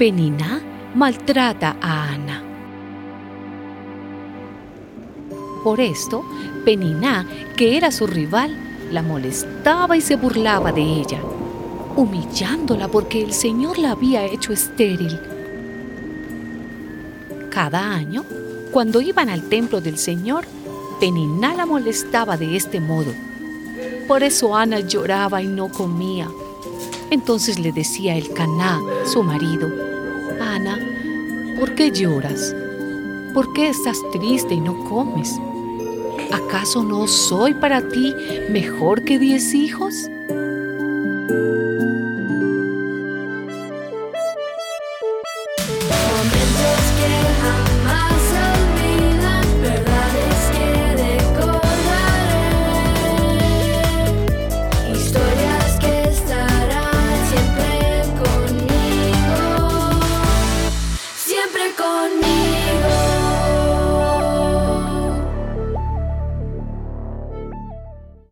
Penina maltrata a Ana. Por esto, Peniná, que era su rival, la molestaba y se burlaba de ella, humillándola porque el Señor la había hecho estéril. Cada año, cuando iban al templo del Señor, Penina la molestaba de este modo. Por eso Ana lloraba y no comía. Entonces le decía el Caná, su marido, Ana, ¿por qué lloras? ¿Por qué estás triste y no comes? ¿Acaso no soy para ti mejor que diez hijos?